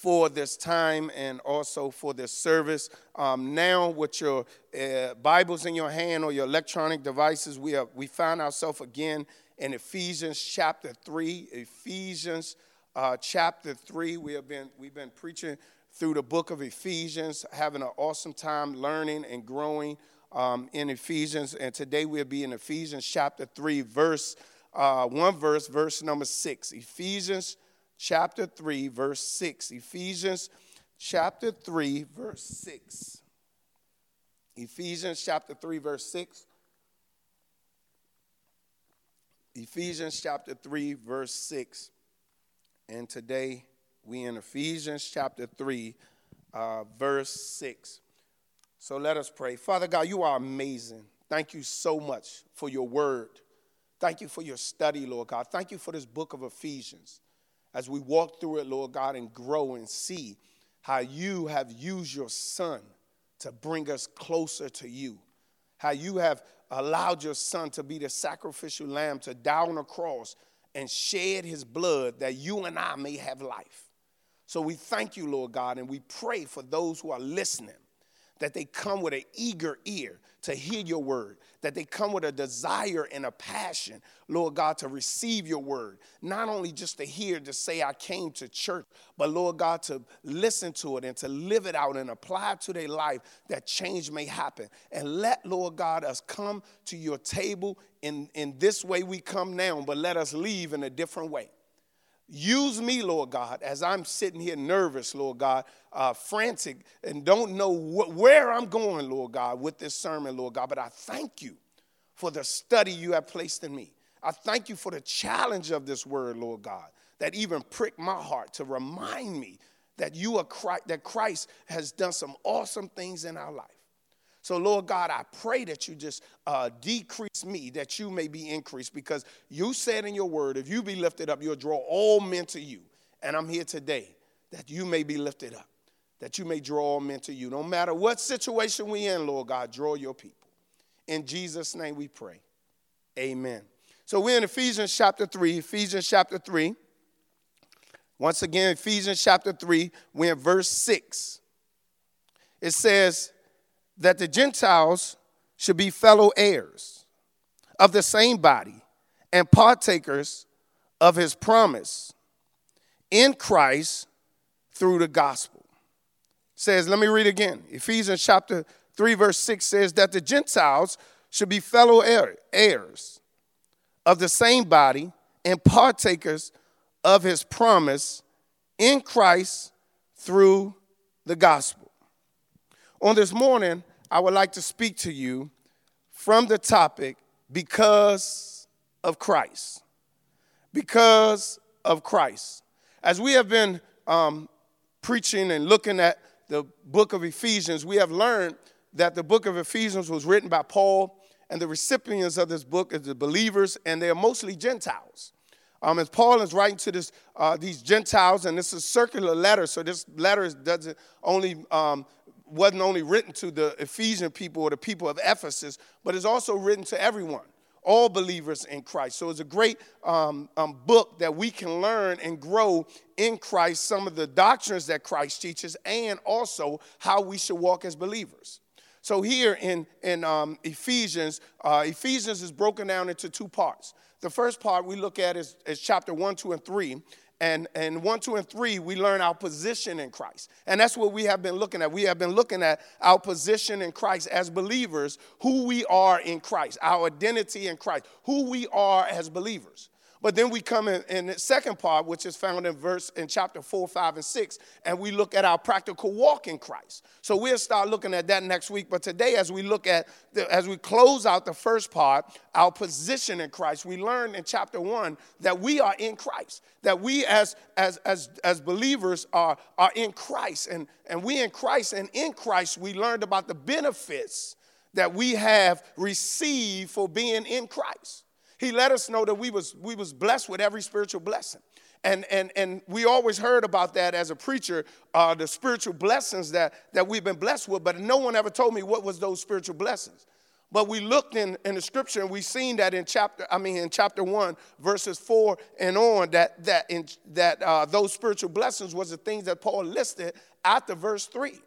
for this time and also for this service. Um, now, with your uh, Bibles in your hand or your electronic devices, we have we found ourselves again in Ephesians chapter three. Ephesians uh, chapter three. We have been we've been preaching through the book of Ephesians, having an awesome time learning and growing um, in Ephesians. And today we'll be in Ephesians chapter three, verse uh, one verse, verse number six. Ephesians chapter 3, verse 6. Ephesians chapter 3, verse 6. Ephesians chapter 3, verse 6. Ephesians chapter 3, verse 6. And today we in Ephesians chapter 3, uh, verse 6. So let us pray. Father God, you are amazing. Thank you so much for your word. Thank you for your study, Lord God. Thank you for this book of Ephesians as we walk through it, Lord God, and grow and see how you have used your son to bring us closer to you. How you have allowed your son to be the sacrificial lamb to die on a cross and shed his blood that you and I may have life. So we thank you, Lord God, and we pray for those who are listening that they come with an eager ear to hear your word, that they come with a desire and a passion, Lord God, to receive your word. Not only just to hear, to say, I came to church, but Lord God, to listen to it and to live it out and apply it to their life that change may happen. And let, Lord God, us come to your table in, in this way we come now, but let us leave in a different way. Use me, Lord God, as I'm sitting here nervous, Lord God, uh, frantic, and don't know wh- where I'm going, Lord God, with this sermon, Lord God. But I thank you for the study you have placed in me. I thank you for the challenge of this word, Lord God, that even pricked my heart to remind me that you are Christ, that Christ has done some awesome things in our life. So, Lord God, I pray that you just uh, decrease me, that you may be increased, because you said in your word, if you be lifted up, you'll draw all men to you. And I'm here today that you may be lifted up, that you may draw all men to you. No matter what situation we in, Lord God, draw your people. In Jesus' name we pray. Amen. So we're in Ephesians chapter 3, Ephesians chapter 3. Once again, Ephesians chapter 3, we're in verse 6. It says, that the Gentiles should be fellow heirs of the same body and partakers of his promise in Christ through the gospel. says, let me read again. Ephesians chapter 3, verse 6 says that the Gentiles should be fellow heirs of the same body and partakers of his promise in Christ through the gospel. On this morning, I would like to speak to you from the topic because of Christ. Because of Christ. As we have been um, preaching and looking at the book of Ephesians, we have learned that the book of Ephesians was written by Paul, and the recipients of this book are the believers, and they are mostly Gentiles. Um, as Paul is writing to this, uh, these Gentiles, and this is a circular letter, so this letter doesn't only um, wasn't only written to the Ephesian people or the people of Ephesus, but it's also written to everyone, all believers in Christ. So it's a great um, um, book that we can learn and grow in Christ, some of the doctrines that Christ teaches, and also how we should walk as believers. So here in, in um, Ephesians, uh, Ephesians is broken down into two parts. The first part we look at is, is chapter 1, 2, and 3 and, and 1, 2, and 3, we learn our position in Christ. And that's what we have been looking at. We have been looking at our position in Christ as believers, who we are in Christ, our identity in Christ, who we are as believers. But then we come in, in, the second part, which is found in verse in chapter 4, 5, and 6, and we look at our practical walk in Christ. So we'll start looking at that next week. But today, as we look at the, as we close out the first part, our position in Christ, we learn in chapter 1 that we are in Christ. That we as as as, as believers are, are in Christ. And, and we in Christ, and in Christ, we learned about the benefits that we have received for being in Christ. He let us know that we was, we was blessed with every spiritual blessing. And, and, and we always heard about that as a preacher, uh, the spiritual blessings that, that we've been blessed with, but no one ever told me what was those spiritual blessings. But we looked in, in the scripture and we seen that in chapter, I mean in chapter one, verses four and on, that that in that uh, those spiritual blessings was the things that Paul listed after verse three.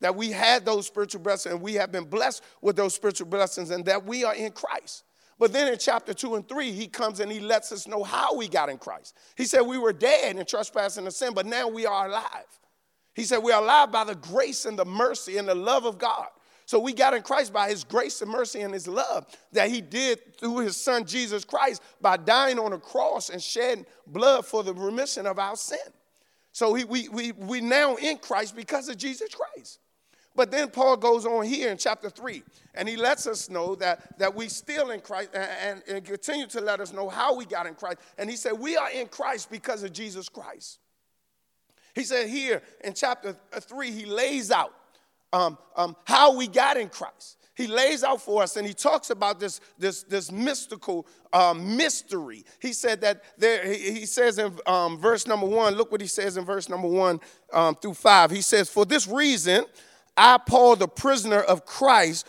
That we had those spiritual blessings and we have been blessed with those spiritual blessings and that we are in Christ. But then in chapter two and three, he comes and he lets us know how we got in Christ. He said we were dead in trespass and sin, but now we are alive. He said we are alive by the grace and the mercy and the love of God. So we got in Christ by his grace and mercy and his love that he did through his son Jesus Christ by dying on a cross and shedding blood for the remission of our sin. So he, we, we, we now in Christ because of Jesus Christ. But then Paul goes on here in chapter 3, and he lets us know that, that we still in Christ and, and, and continue to let us know how we got in Christ. And he said, We are in Christ because of Jesus Christ. He said here in chapter 3, he lays out um, um, how we got in Christ. He lays out for us and he talks about this, this, this mystical uh, mystery. He said that there, he, he says in um, verse number one, look what he says in verse number one um, through five. He says, For this reason, I, Paul, the prisoner of Christ,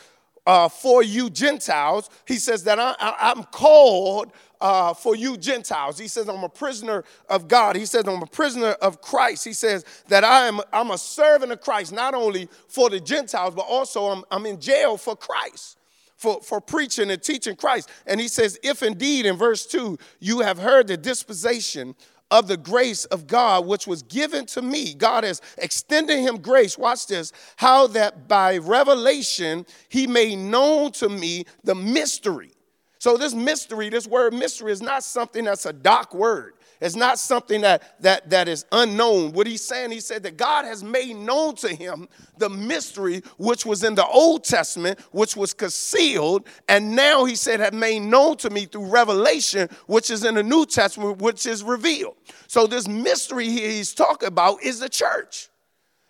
uh, for you Gentiles. He says that I, am called uh, for you Gentiles. He says I'm a prisoner of God. He says I'm a prisoner of Christ. He says that I am I'm a servant of Christ, not only for the Gentiles, but also I'm, I'm in jail for Christ. For, for preaching and teaching Christ. And he says, If indeed, in verse 2, you have heard the disposition of the grace of God, which was given to me. God has extended him grace. Watch this. How that by revelation he made known to me the mystery. So, this mystery, this word mystery, is not something that's a dark word. It's not something that, that, that is unknown. What he's saying, he said that God has made known to him the mystery which was in the Old Testament, which was concealed, and now he said had made known to me through revelation, which is in the New Testament, which is revealed. So this mystery here he's talking about is the church.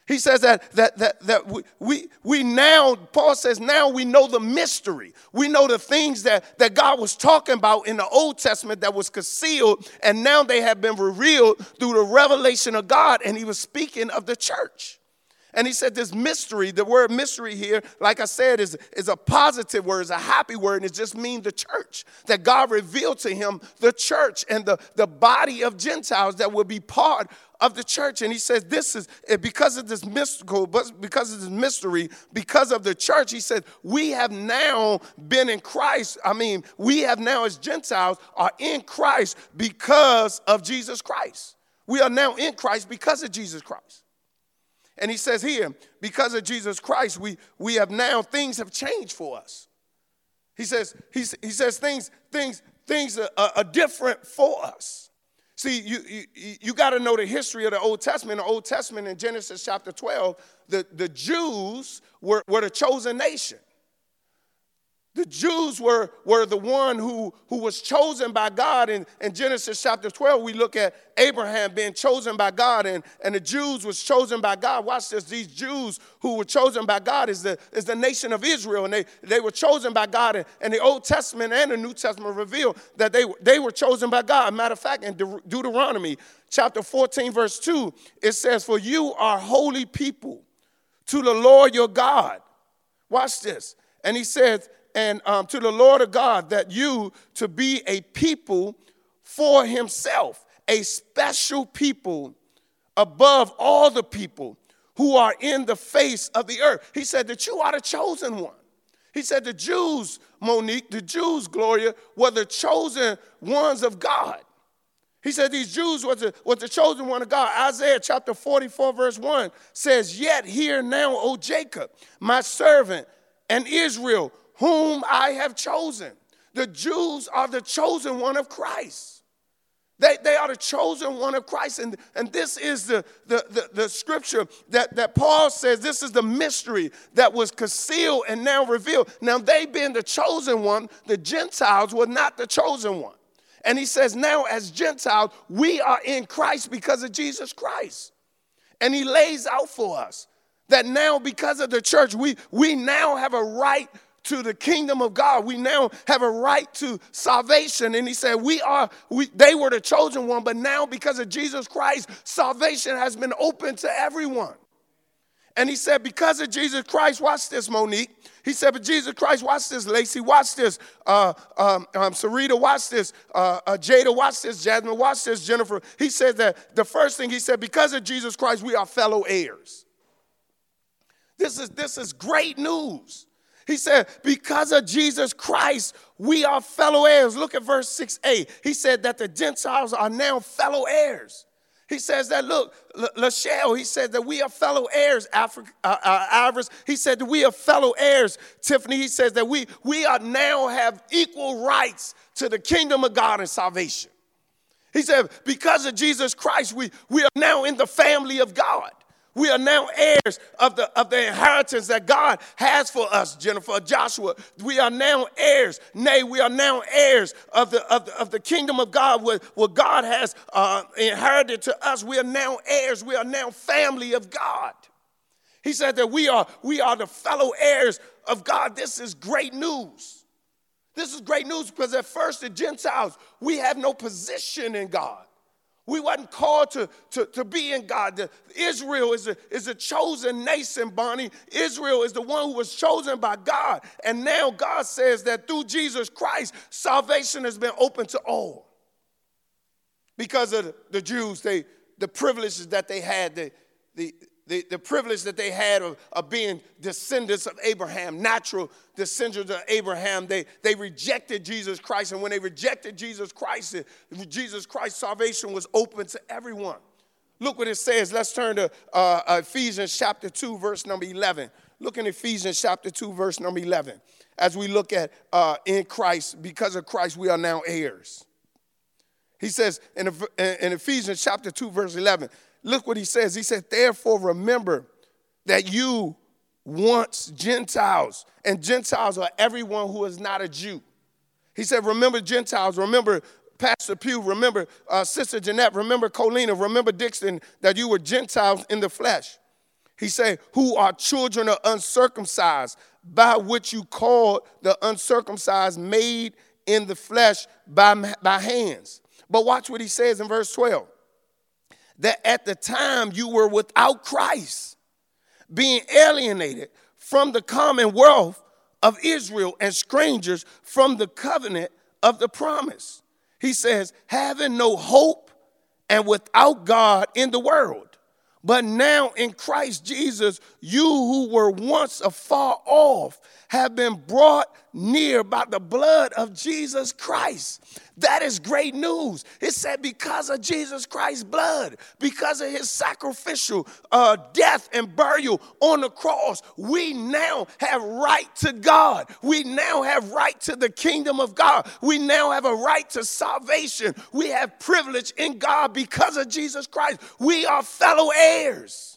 He says that, that, that, that we, we, we now, Paul says, now we know the mystery. We know the things that, that God was talking about in the Old Testament that was concealed, and now they have been revealed through the revelation of God. And he was speaking of the church. And he said this mystery, the word mystery here, like I said, is, is a positive word, is a happy word, and it just means the church. That God revealed to him the church and the, the body of Gentiles that will be part of the church. And he says, This is eh, because of this mystical, but because of this mystery, because of the church, he said, We have now been in Christ. I mean, we have now, as Gentiles, are in Christ because of Jesus Christ. We are now in Christ because of Jesus Christ. And he says here, because of Jesus Christ, we, we have now, things have changed for us. He says, he, he says things, things, things are, are different for us. See, you, you, you got to know the history of the Old Testament. The Old Testament in Genesis chapter 12, the, the Jews were, were the chosen nation. The Jews were, were the one who, who was chosen by God. In, in Genesis chapter 12, we look at Abraham being chosen by God, and, and the Jews was chosen by God. Watch this. These Jews who were chosen by God is the, is the nation of Israel, and they, they were chosen by God. And, and the Old Testament and the New Testament reveal that they, they were chosen by God. Matter of fact, in De- Deuteronomy chapter 14, verse 2, it says, For you are holy people to the Lord your God. Watch this. And he says, and um, to the Lord of God that you to be a people for himself, a special people above all the people who are in the face of the earth. He said that you are the chosen one. He said the Jews, Monique, the Jews, Gloria, were the chosen ones of God. He said these Jews were the, were the chosen one of God. Isaiah chapter 44, verse 1 says, Yet hear now, O Jacob, my servant, and Israel, whom I have chosen. The Jews are the chosen one of Christ. They, they are the chosen one of Christ. And, and this is the, the, the, the, scripture that, that Paul says this is the mystery that was concealed and now revealed. Now, they being the chosen one, the Gentiles were not the chosen one. And he says, now as Gentiles, we are in Christ because of Jesus Christ. And he lays out for us that now, because of the church, we, we now have a right to the kingdom of God. We now have a right to salvation. And he said, We are, we, they were the chosen one, but now because of Jesus Christ, salvation has been open to everyone. And he said, because of Jesus Christ, watch this, Monique. He said, but Jesus Christ, watch this, Lacey, watch this, uh, um, um, Sarita, watch this, uh, uh, Jada, watch this, Jasmine, watch this, Jennifer. He said that the first thing he said, because of Jesus Christ, we are fellow heirs. This is, this is great news. He said, because of Jesus Christ, we are fellow heirs. Look at verse 6a. He said that the Gentiles are now fellow heirs. He says that, look, Lachelle, he said that we are fellow heirs, Africa, uh, uh, He said that we are fellow heirs. Tiffany, he says that we, we are now have equal rights to the kingdom of God and salvation. He said, because of Jesus Christ, we, we are now in the family of God. We are now heirs of the, of the inheritance that God has for us, Jennifer, Joshua. We are now heirs. Nay, we are now heirs of the, of the, of the kingdom of God, what, what God has uh, inherited to us. We are now heirs. We are now family of God. He said that we are, we are the fellow heirs of God. This is great news. This is great news because at first the Gentiles, we have no position in God. We wasn't called to, to, to be in God. Israel is a, is a chosen nation, Bonnie. Israel is the one who was chosen by God. And now God says that through Jesus Christ, salvation has been open to all. Because of the, the Jews, they, the privileges that they had, the, the, the, the privilege that they had of, of being descendants of Abraham, natural descendants of Abraham. They, they rejected Jesus Christ. And when they rejected Jesus Christ, Jesus Christ's salvation was open to everyone. Look what it says. Let's turn to uh, Ephesians chapter 2, verse number 11. Look in Ephesians chapter 2, verse number 11. As we look at uh, in Christ, because of Christ, we are now heirs. He says in, in Ephesians chapter 2, verse 11, Look what he says. He said, Therefore, remember that you once Gentiles, and Gentiles are everyone who is not a Jew. He said, Remember Gentiles, remember Pastor Pugh, remember uh, Sister Jeanette, remember Colina, remember Dixon, that you were Gentiles in the flesh. He said, Who are children of uncircumcised, by which you called the uncircumcised made in the flesh by, by hands. But watch what he says in verse 12 that at the time you were without Christ, being alienated from the commonwealth of Israel and strangers from the covenant of the promise. He says, having no hope and without God in the world. But now in Christ Jesus, you who were once afar off have been brought near by the blood of Jesus Christ. That is great news. It said, because of Jesus Christ's blood, because of his sacrificial uh, death and burial on the cross, we now have right to God. We now have right to the kingdom of God. We now have a right to salvation. We have privilege in God because of Jesus Christ. We are fellow heirs.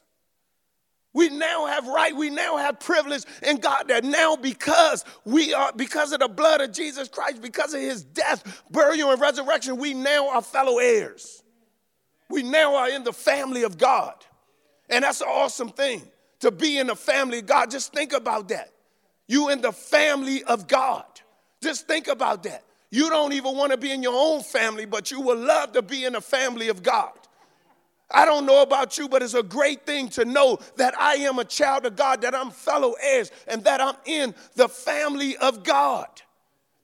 We now have right, we now have privilege in God that now because we are, because of the blood of Jesus Christ, because of his death, burial, and resurrection, we now are fellow heirs. We now are in the family of God. And that's an awesome thing to be in the family of God. Just think about that. You in the family of God. Just think about that. You don't even want to be in your own family, but you will love to be in the family of God. I don't know about you, but it's a great thing to know that I am a child of God, that I'm fellow heirs, and that I'm in the family of God.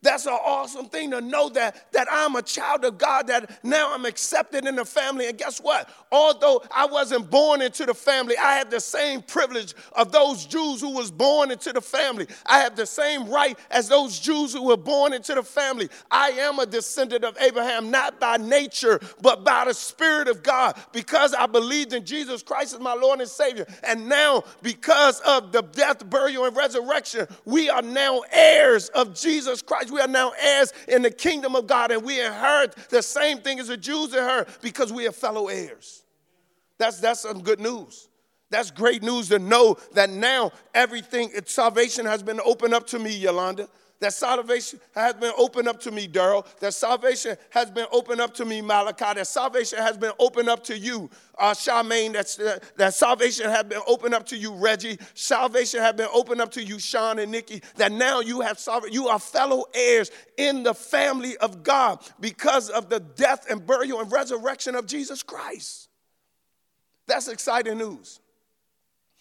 That's an awesome thing to know that, that I'm a child of God, that now I'm accepted in the family. And guess what? Although I wasn't born into the family, I have the same privilege of those Jews who was born into the family. I have the same right as those Jews who were born into the family. I am a descendant of Abraham, not by nature, but by the Spirit of God, because I believed in Jesus Christ as my Lord and Savior. And now, because of the death, burial, and resurrection, we are now heirs of Jesus We are now heirs in the kingdom of God, and we inherit the same thing as the Jews inherit because we are fellow heirs. That's, that's some good news. That's great news to know that now everything, salvation has been opened up to me, Yolanda. That salvation has been opened up to me, Daryl. That salvation has been opened up to me, Malachi. That salvation has been opened up to you, uh, Charmaine. That's, uh, that salvation has been opened up to you, Reggie. Salvation has been opened up to you, Sean and Nikki. That now you have salvation. You are fellow heirs in the family of God because of the death and burial and resurrection of Jesus Christ. That's exciting news.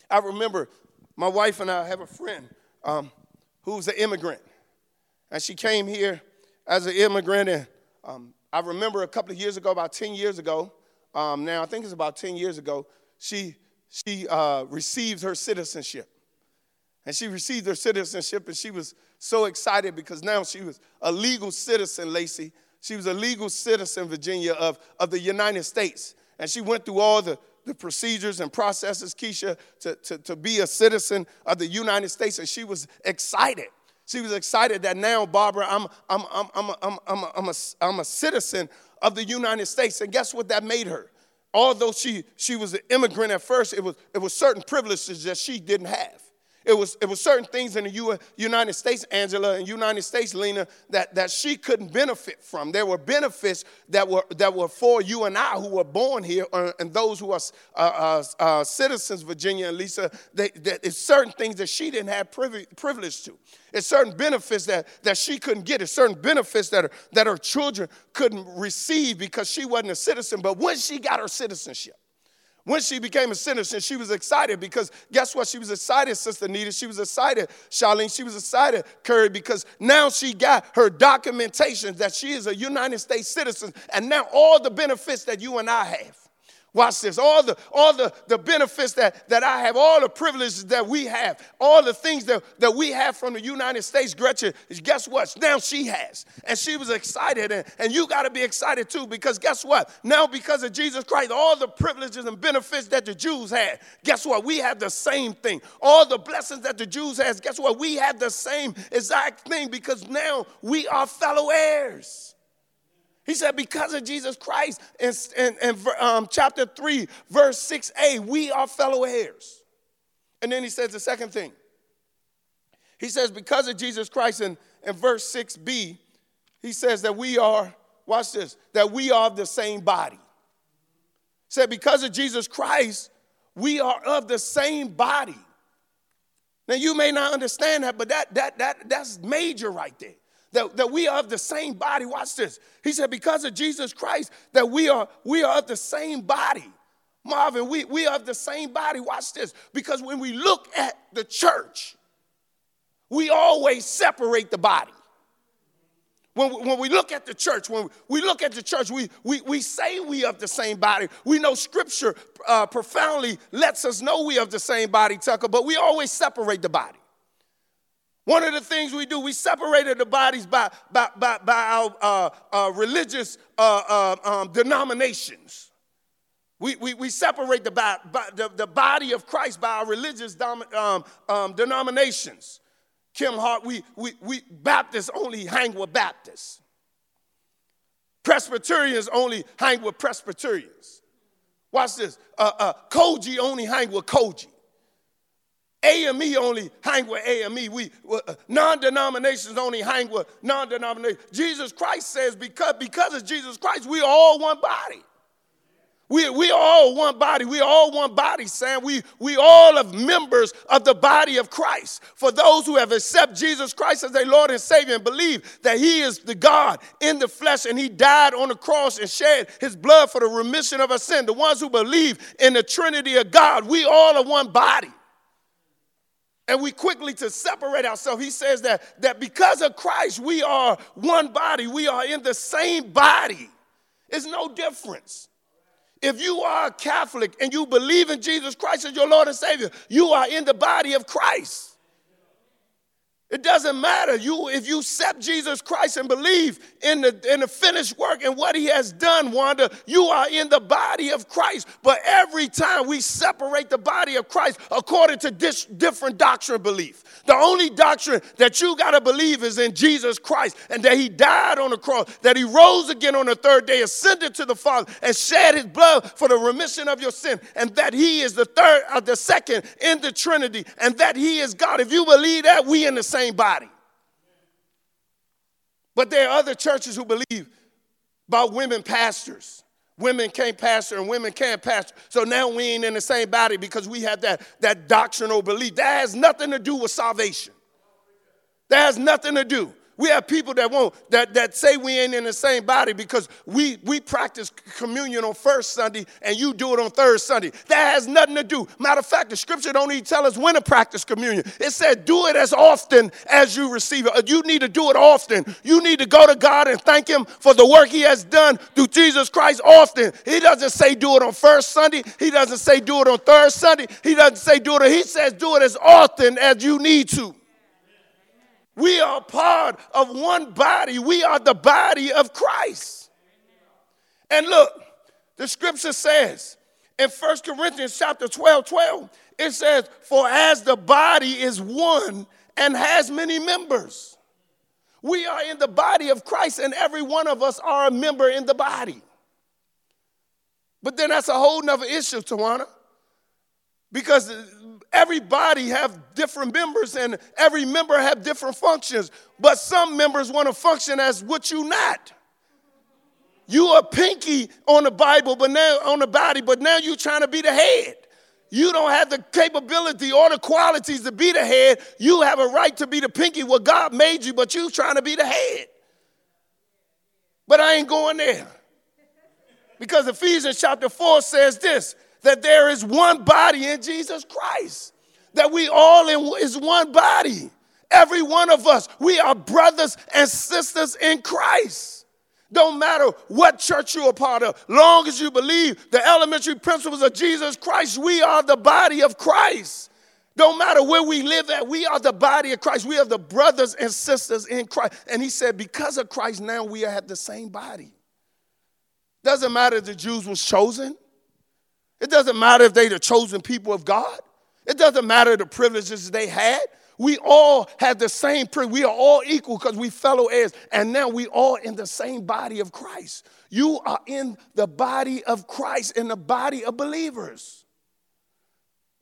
I remember my wife and I have a friend um, who's an immigrant. And she came here as an immigrant. And um, I remember a couple of years ago, about 10 years ago, um, now I think it's about 10 years ago, she, she uh, received her citizenship. And she received her citizenship, and she was so excited because now she was a legal citizen, Lacey. She was a legal citizen, Virginia, of, of the United States. And she went through all the, the procedures and processes, Keisha, to, to, to be a citizen of the United States. And she was excited. She was excited that now, Barbara, I'm, I'm, I'm, I'm, I'm, I'm, I'm, a, I'm a citizen of the United States. And guess what that made her? Although she, she was an immigrant at first, it was, it was certain privileges that she didn't have. It was, it was certain things in the United States, Angela, and United States, Lena, that, that she couldn't benefit from. There were benefits that were, that were for you and I who were born here, uh, and those who are uh, uh, uh, citizens, Virginia and Lisa, they, that it's certain things that she didn't have privilege, to. It's certain benefits that, that she couldn't get. It's certain benefits that, that her children couldn't receive because she wasn't a citizen. But when she got her citizenship, when she became a citizen, she was excited because guess what? She was excited, Sister Nita. She was excited, Charlene. She was excited, Curry, because now she got her documentation that she is a United States citizen, and now all the benefits that you and I have. Watch this. All the all the, the benefits that, that I have, all the privileges that we have, all the things that, that we have from the United States, Gretchen, guess what? Now she has. And she was excited. And, and you got to be excited too, because guess what? Now, because of Jesus Christ, all the privileges and benefits that the Jews had, guess what? We have the same thing. All the blessings that the Jews has, guess what? We have the same exact thing because now we are fellow heirs. He said, because of Jesus Christ, in, in, in um, chapter 3, verse 6a, we are fellow heirs. And then he says the second thing. He says, because of Jesus Christ, in, in verse 6b, he says that we are, watch this, that we are the same body. He said, because of Jesus Christ, we are of the same body. Now you may not understand that, but that, that, that, that's major right there that, that we are of the same body. Watch this. He said, because of Jesus Christ, that we are, we are of the same body. Marvin, we, we are of the same body. Watch this. Because when we look at the church, we always separate the body. When, when we look at the church, when we look at the church, we, we, we say we of the same body. We know scripture uh, profoundly lets us know we of the same body, Tucker, but we always separate the body. One of the things we do, we separated the bodies by, by, by, by our uh, uh, religious uh, uh um, denominations. We, we, we separate the, by, the, the, body of Christ by our religious dom, um, um, denominations. Kim Hart, we, we, we Baptists only hang with Baptists. Presbyterians only hang with Presbyterians. Watch this. Uh, uh, COGIC only hang with COGIC. AME only hang with AME. We uh, non-denominations only hang with non-denominations. Jesus Christ says because because of Jesus Christ, we are all one body. We, we are all one body. We all one body, Sam. We, we all are members of the body of Christ. For those who have accepted Jesus Christ as their Lord and Savior and believe that He is the God in the flesh and He died on the cross and shed His blood for the remission of our sin, the ones who believe in the Trinity of God, we all are one body and we quickly to separate ourselves. He says that, that because of Christ, we are one body. We are in the same body. It's no difference. If you are a Catholic and you believe in Jesus Christ as your Lord and Savior, you are in the body of Christ. It doesn't matter. You, if you accept Jesus Christ and believe in the, in the finished work and what he has done, Wanda, you are in the body of Christ. But every time we separate the body of Christ according to dis, different doctrine belief, the only doctrine that you got to believe is in Jesus Christ and that he died on the cross, that he rose again on the third day, ascended to the Father, and shed his blood for the remission of your sin, and that he is the third, uh, the second in the Trinity, and that he is God. If you believe that, we in the same body. But there are other churches who believe about women pastors. Women can't pastor and women can't pastor. So now we ain't in the same body because we have that, that doctrinal belief. That has nothing to do with salvation. That has nothing to do. We have people that won't that, that say we ain't in the same body because we we practice communion on first Sunday and you do it on third Sunday. That has nothing to do. Matter of fact, the scripture don't even tell us when to practice communion. It said do it as often as you receive it. Uh, you need to do it often. You need to go to God and thank Him for the work He has done through Jesus Christ often. He doesn't say do it on first Sunday. He doesn't say do it on third Sunday. He doesn't say do it. He says do it as often as you need to. We are part of one body. We are the body of Christ. And look, the scripture says in 1 Corinthians chapter 12, 12, it says, For as the body is one and has many members, we are in the body of Christ, and every one of us are a member in the body. But then that's a whole nother issue, Tawana. Because everybody have different members and every member have different functions but some members want to function as what you not. You are pinky on the bible but now on the body but now you're trying to be the head. You don't have the capability or the qualities to be the head. You have a right to be the pinky. What god made you but you trying to be the head. But i ain't going there. Because ephesians chapter 4 says this that there is one body in Jesus Christ, that we all in, is one body. Every one of us, we are brothers and sisters in Christ. Don't matter what church you're a part of, long as you believe the elementary principles of Jesus Christ, we are the body of Christ. Don't matter where we live at, we are the body of Christ. We are the brothers and sisters in Christ. And he said, because of Christ, now we have the same body. Doesn't matter if the Jews was chosen. It doesn't matter if they're the chosen people of God. It doesn't matter the privileges they had. We all have the same privilege. We are all equal because we fellow heirs. And now we all in the same body of Christ. You are in the body of Christ, in the body of believers.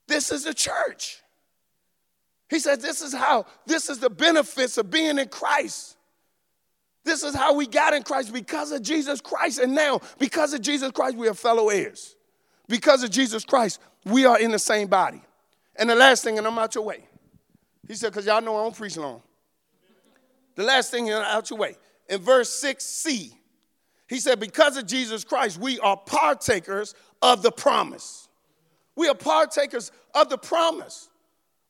This is the church. He says, This is how, this is the benefits of being in Christ. This is how we got in Christ because of Jesus Christ. And now, because of Jesus Christ, we are fellow heirs because of Jesus Christ, we are in the same body. And the last thing, and I'm out your way. He said, because y'all know I don't preach long. The last thing, and out your way. In verse 6c, he said, because of Jesus Christ, we are partakers of the promise. We are partakers of the promise.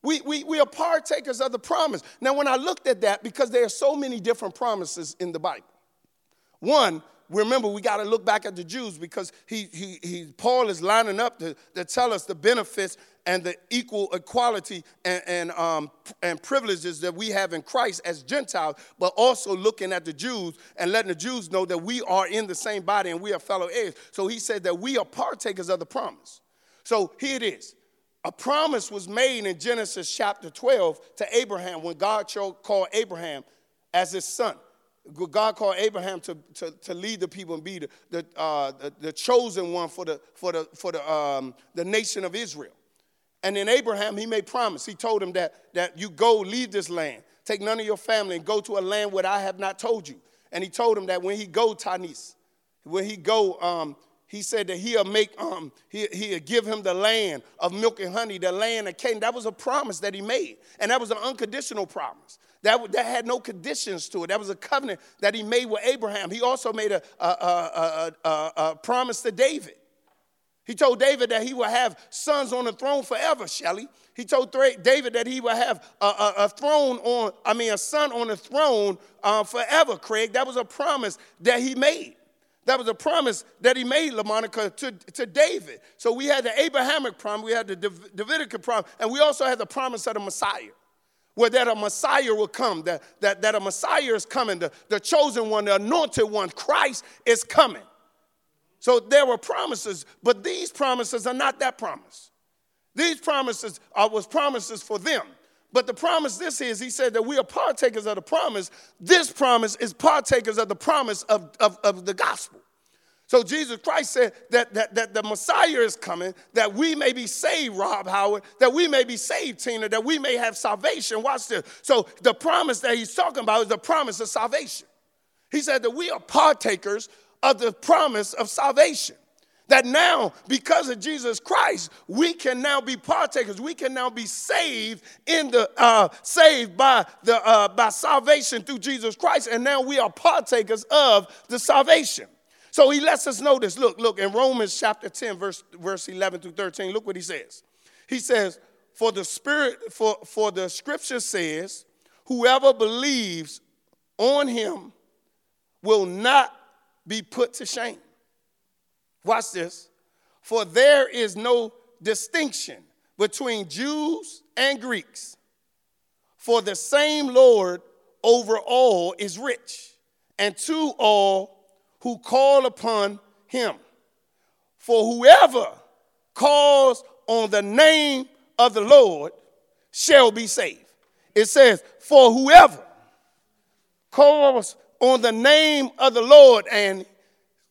We, we, we are partakers of the promise. Now, when I looked at that, because there are so many different promises in the Bible, one, remember we got to look back at the Jews because he, he, he, Paul is lining up to, to tell us the benefits and the equal equality and, and, um, and privileges that we have in Christ as Gentiles, but also looking at the Jews and letting the Jews know that we are in the same body and we are fellow heirs. So he said that we are partakers of the promise. So here it is. A promise was made in Genesis chapter 12 to Abraham when God called Abraham as his son. God called Abraham to, to, to lead the people and be the, the, uh, the, the, chosen one for, the, for, the, for the, um, the nation of Israel. And then Abraham, he made promise. He told him that, that you go leave this land, take none of your family, and go to a land where I have not told you. And he told him that when he go, Tanis, when he go, um, he said that he'll make, um, he, he'll give him the land of milk and honey, the land of Canaan. That was a promise that he made. And that was an unconditional promise. That, that had no conditions to it. That was a covenant that he made with Abraham. He also made a, a, a, a, promise to David. He told David that he would have sons on the throne forever, Shelley. He told David that he would have a, a, a, throne on, I mean, a son on the throne uh, forever, Craig. That was a promise that he made. That was a promise that he made, LaMonica, to, to David. So we had the Abrahamic promise, we had the Davidic promise, and we also had the promise of the Messiah where that a Messiah will come, that, that, that a Messiah is coming, the, the chosen one, the anointed one, Christ is coming. So there were promises, but these promises are not that promise. These promises are, was promises for them. But the promise this is, he said that we are partakers of the promise. This promise is partakers of the promise of, of, of the gospel. So Jesus Christ said that, that, that the Messiah is coming, that we may be saved, Rob Howard, that we may be saved, Tina, that we may have salvation. Watch this. So the promise that he's talking about is the promise of salvation. He said that we are partakers of the promise of salvation. That now, because of Jesus Christ, we can now be partakers. We can now be saved in the uh, saved by the uh, by salvation through Jesus Christ, and now we are partakers of the salvation. So he lets us know this. Look, look in Romans chapter 10, verse, verse 11 through 13. Look what he says. He says, For the spirit, for, for the scripture says, whoever believes on him will not be put to shame. Watch this. For there is no distinction between Jews and Greeks. For the same Lord over all is rich, and to all who call upon him. For whoever calls on the name of the Lord shall be saved. It says, For whoever calls on the name of the Lord, and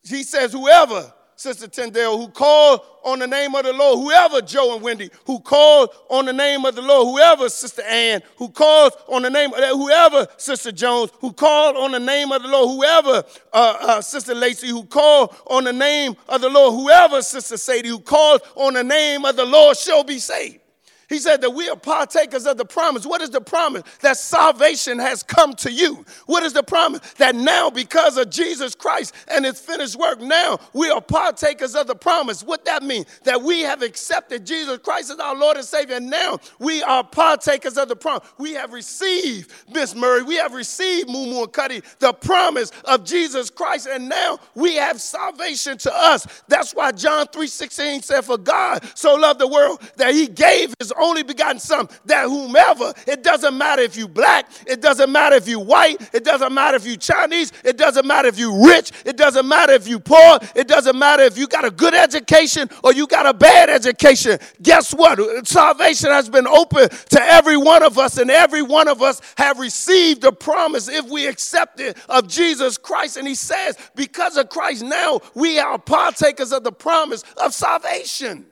he says, Whoever Sister Tyndale, who called on the name of the Lord, whoever, Joe and Wendy, who called on the name of the Lord, whoever, Sister Ann, who called on the name, of whoever, Sister Jones, who called on the name of the Lord, whoever, uh, uh, Sister Lacey, who called on the name of the Lord, whoever, Sister Sadie, who called on the name of the Lord shall be saved. He said that we are partakers of the promise. What is the promise? That salvation has come to you. What is the promise? That now, because of Jesus Christ and his finished work, now we are partakers of the promise. What that means? That we have accepted Jesus Christ as our Lord and Savior. And now we are partakers of the promise. We have received, Miss Murray, we have received, Mumu and Cuddy, the promise of Jesus Christ. And now we have salvation to us. That's why John 3.16 said, For God so loved the world that he gave his only begotten son, that whomever, it doesn't matter if you black, it doesn't matter if you white, it doesn't matter if you Chinese, it doesn't matter if you rich, it doesn't matter if you poor, it doesn't matter if you got a good education or you got a bad education. Guess what? Salvation has been open to every one of us, and every one of us have received the promise if we accept it of Jesus Christ. And he says, because of Christ, now we are partakers of the promise of salvation.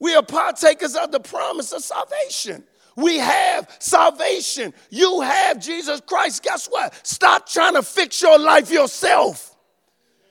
We are partakers of the promise of salvation. We have salvation. You have Jesus Christ. Guess what? Stop trying to fix your life yourself.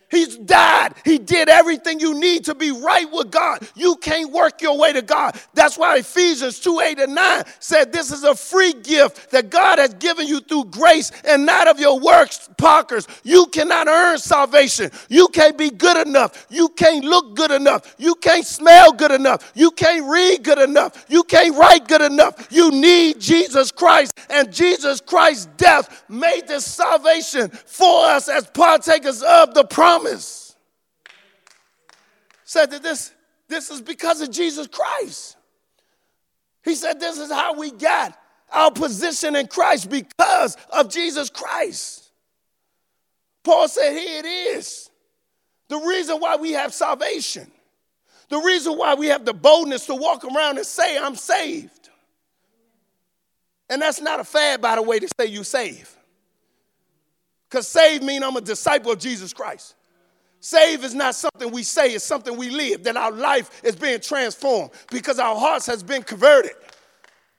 He's died. He did everything you need to be right with God. You can't work your way to God. That's why Ephesians 2 8 and 9 said this is a free gift that God has given you through grace and not of your works, Parkers. You cannot earn salvation. You can't be good enough. You can't look good enough. You can't smell good enough. You can't read good enough. You can't write good enough. You need Jesus Christ. And Jesus Christ's death made this salvation for us as partakers of the promise promise. Said that this, this is because of Jesus Christ. He said this is how we got our position in Christ because of Jesus Christ. Paul said, Here it is. The reason why we have salvation, the reason why we have the boldness to walk around and say, I'm saved. And that's not a fad, by the way, to say you saved. Because saved mean I'm a disciple of Jesus Christ. Save is not something we say, it's something we live. That our life is being transformed because our hearts has been converted.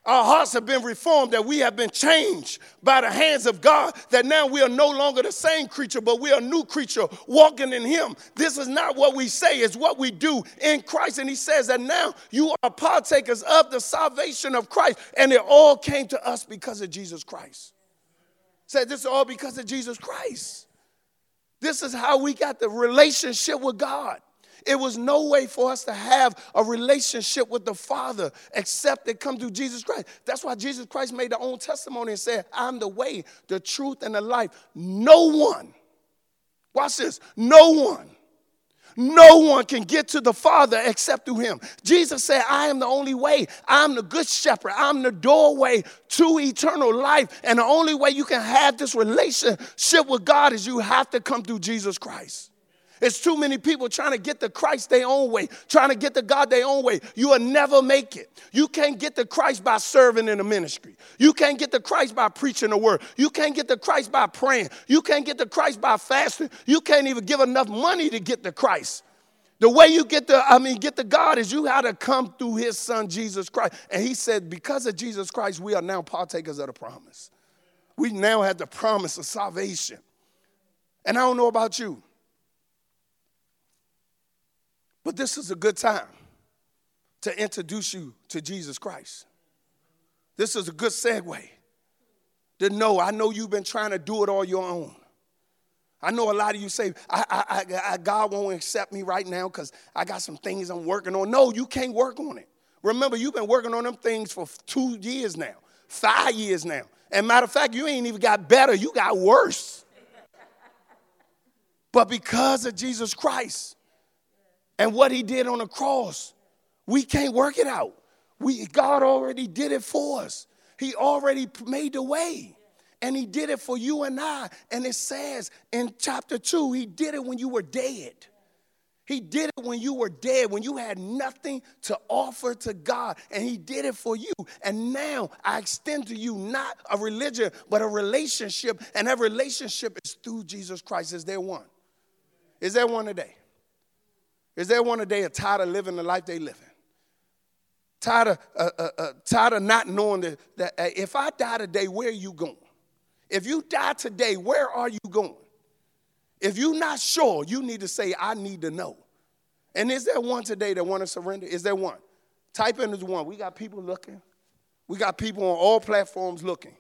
Our hearts have been reformed, that we have been changed by the hands of God, that now we are no longer the same creature, but we are a new creature walking in Him. This is not what we say, it's what we do in Christ. And He says that now you are partakers of the salvation of Christ, and it all came to us because of Jesus Christ. Said this is all because of Jesus Christ. This is how we got the relationship with God. It was no way for us to have a relationship with the Father except it come through Jesus Christ. That's why Jesus Christ made the own testimony and said, I'm the way, the truth, and the life. No one, watch this, no one no one can get to the Father except through him. Jesus said, I am the only way. I'm the good shepherd. I'm the doorway to eternal life. And the only way you can have this relationship with God is you have to come through Jesus Christ. It's too many people trying to get to Christ their own way, trying to get to God their own way. You will never make it. You can't get to Christ by serving in a ministry. You can't get to Christ by preaching the word. You can't get to Christ by praying. You can't get to Christ by fasting. You can't even give enough money to get to Christ. The way you get to, I mean, get to God is you have to come through his son, Jesus Christ. And he said, because of Jesus Christ, we are now partakers of the promise. We now have the promise of salvation. And I don't know about you. But this is a good time to introduce you to Jesus Christ. This is a good segue to know I know you've been trying to do it all your own. I know a lot of you say, I, I, I, God won't accept me right now because I got some things I'm working on. No, you can't work on it. Remember, you've been working on them things for two years now, five years now. And matter of fact, you ain't even got better, you got worse. but because of Jesus Christ and what he did on the cross, we can't work it out. We, God already did it for us. He already made the way. And he did it for you and I. And it says in chapter 2, he did it when you were dead. He did it when you were dead, when you had nothing to offer to God, and He did it for you. And now I extend to you not a religion, but a relationship, and that relationship is through Jesus Christ. Is there one? Is there one today? Is there one today tired of living the life they living? Tired of, uh, uh, uh, tired of not knowing that, that if I die today, where are you going? If you die today, where are you going? If you're not sure, you need to say, I need to know. And is there one today that want to surrender? Is there one? Type in as one. We got people looking. We got people on all platforms looking.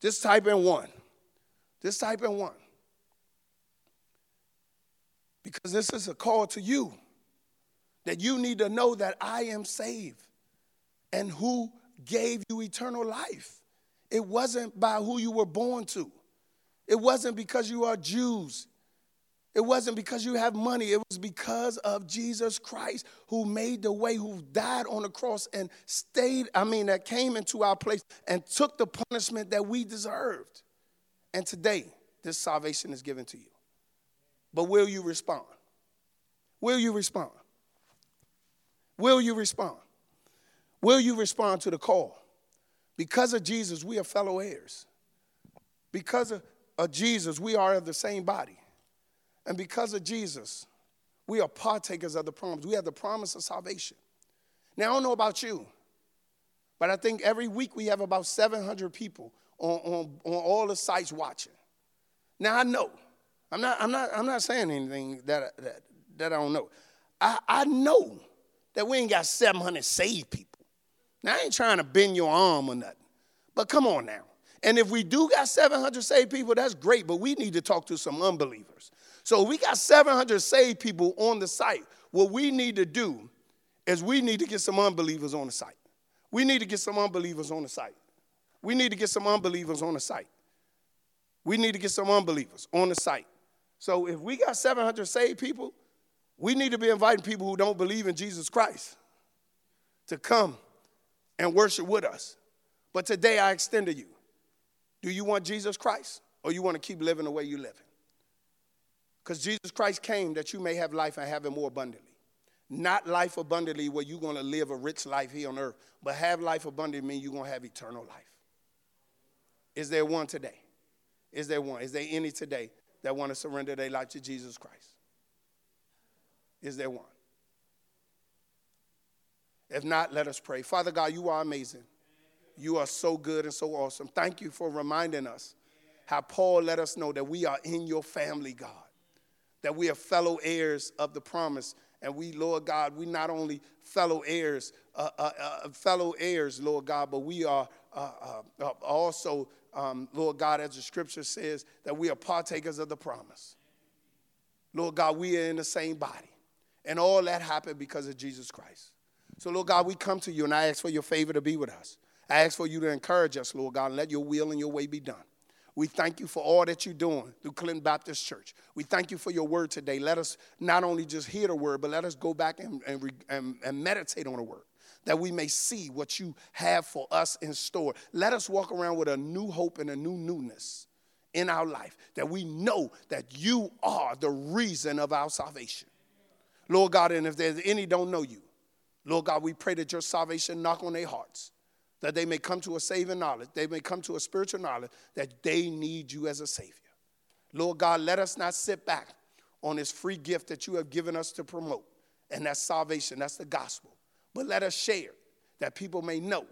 Just type in one. Just type in one. Because this is a call to you that you need to know that I am saved and who gave you eternal life. It wasn't by who you were born to. It wasn't because you are Jews. It wasn't because you have money. It was because of Jesus Christ who made the way, who died on the cross and stayed, I mean, that came into our place and took the punishment that we deserved. And today, this salvation is given to you. But will you respond? Will you respond? Will you respond? Will you respond to the call? Because of Jesus, we are fellow heirs. Because of, of Jesus, we are of the same body. And because of Jesus, we are partakers of the promise. We have the promise of salvation. Now, I don't know about you, but I think every week we have about 700 people on, on, on all the sites watching. Now, I know, I'm not, I'm not, I'm not saying anything that, that, that I don't know. I, I know that we ain't got 700 saved people. Now, I ain't trying to bend your arm or nothing, but come on now. And if we do got 700 saved people, that's great, but we need to talk to some unbelievers. So we got 700 saved people on the site. What we need to do is we need to get some unbelievers on the site. We need to get some unbelievers on the site. We need to get some unbelievers on the site. We need to get some unbelievers on the site. So if we got 700 saved people, we need to be inviting people who don't believe in Jesus Christ to come and worship with us. But today I extend to you do you want Jesus Christ or you want to keep living the way you're living? Because Jesus Christ came that you may have life and have it more abundantly. Not life abundantly where you're going to live a rich life here on earth, but have life abundantly means you're going to have eternal life. Is there one today? Is there one? Is there any today that want to surrender their life to Jesus Christ? Is there one? If not, let us pray. Father God, you are amazing. You are so good and so awesome. Thank you for reminding us how Paul let us know that we are in your family, God that we are fellow heirs of the promise. And we, Lord God, we not only fellow heirs, uh, uh, uh, fellow heirs, Lord God, but we are uh, uh, uh, also, um, Lord God, as the scripture says, that we are partakers of the promise. Lord God, we are in the same body. And all that happened because of Jesus Christ. So, Lord God, we come to you and I ask for your favor to be with us. I ask for you to encourage us, Lord God, and let your will and your way be done. We thank you for all that you're doing through Clinton Baptist Church. We thank you for your word today. Let us not only just hear the word, but let us go back and, and, and, and meditate on the word that we may see what you have for us in store. Let us walk around with a new hope and a new newness in our life, that we know that you are the reason of our salvation. Lord God, and if there's any don't know you, Lord God, we pray that your salvation knock on their hearts that they may come to a saving knowledge, they may come to a spiritual knowledge that they need you as a Savior. Lord God, let us not sit back on this free gift that you have given us to promote, and that's salvation, that's the gospel. But let us share that people may know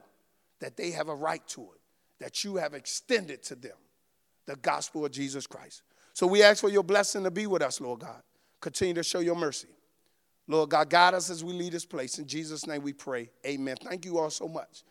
that they have a right to it, that you have extended to them the gospel of Jesus Christ. So we ask for your blessing to be with us, Lord God. Continue to show your mercy. Lord God, guide us as we leave this place. In Jesus' name we pray. Amen. Thank you all so much.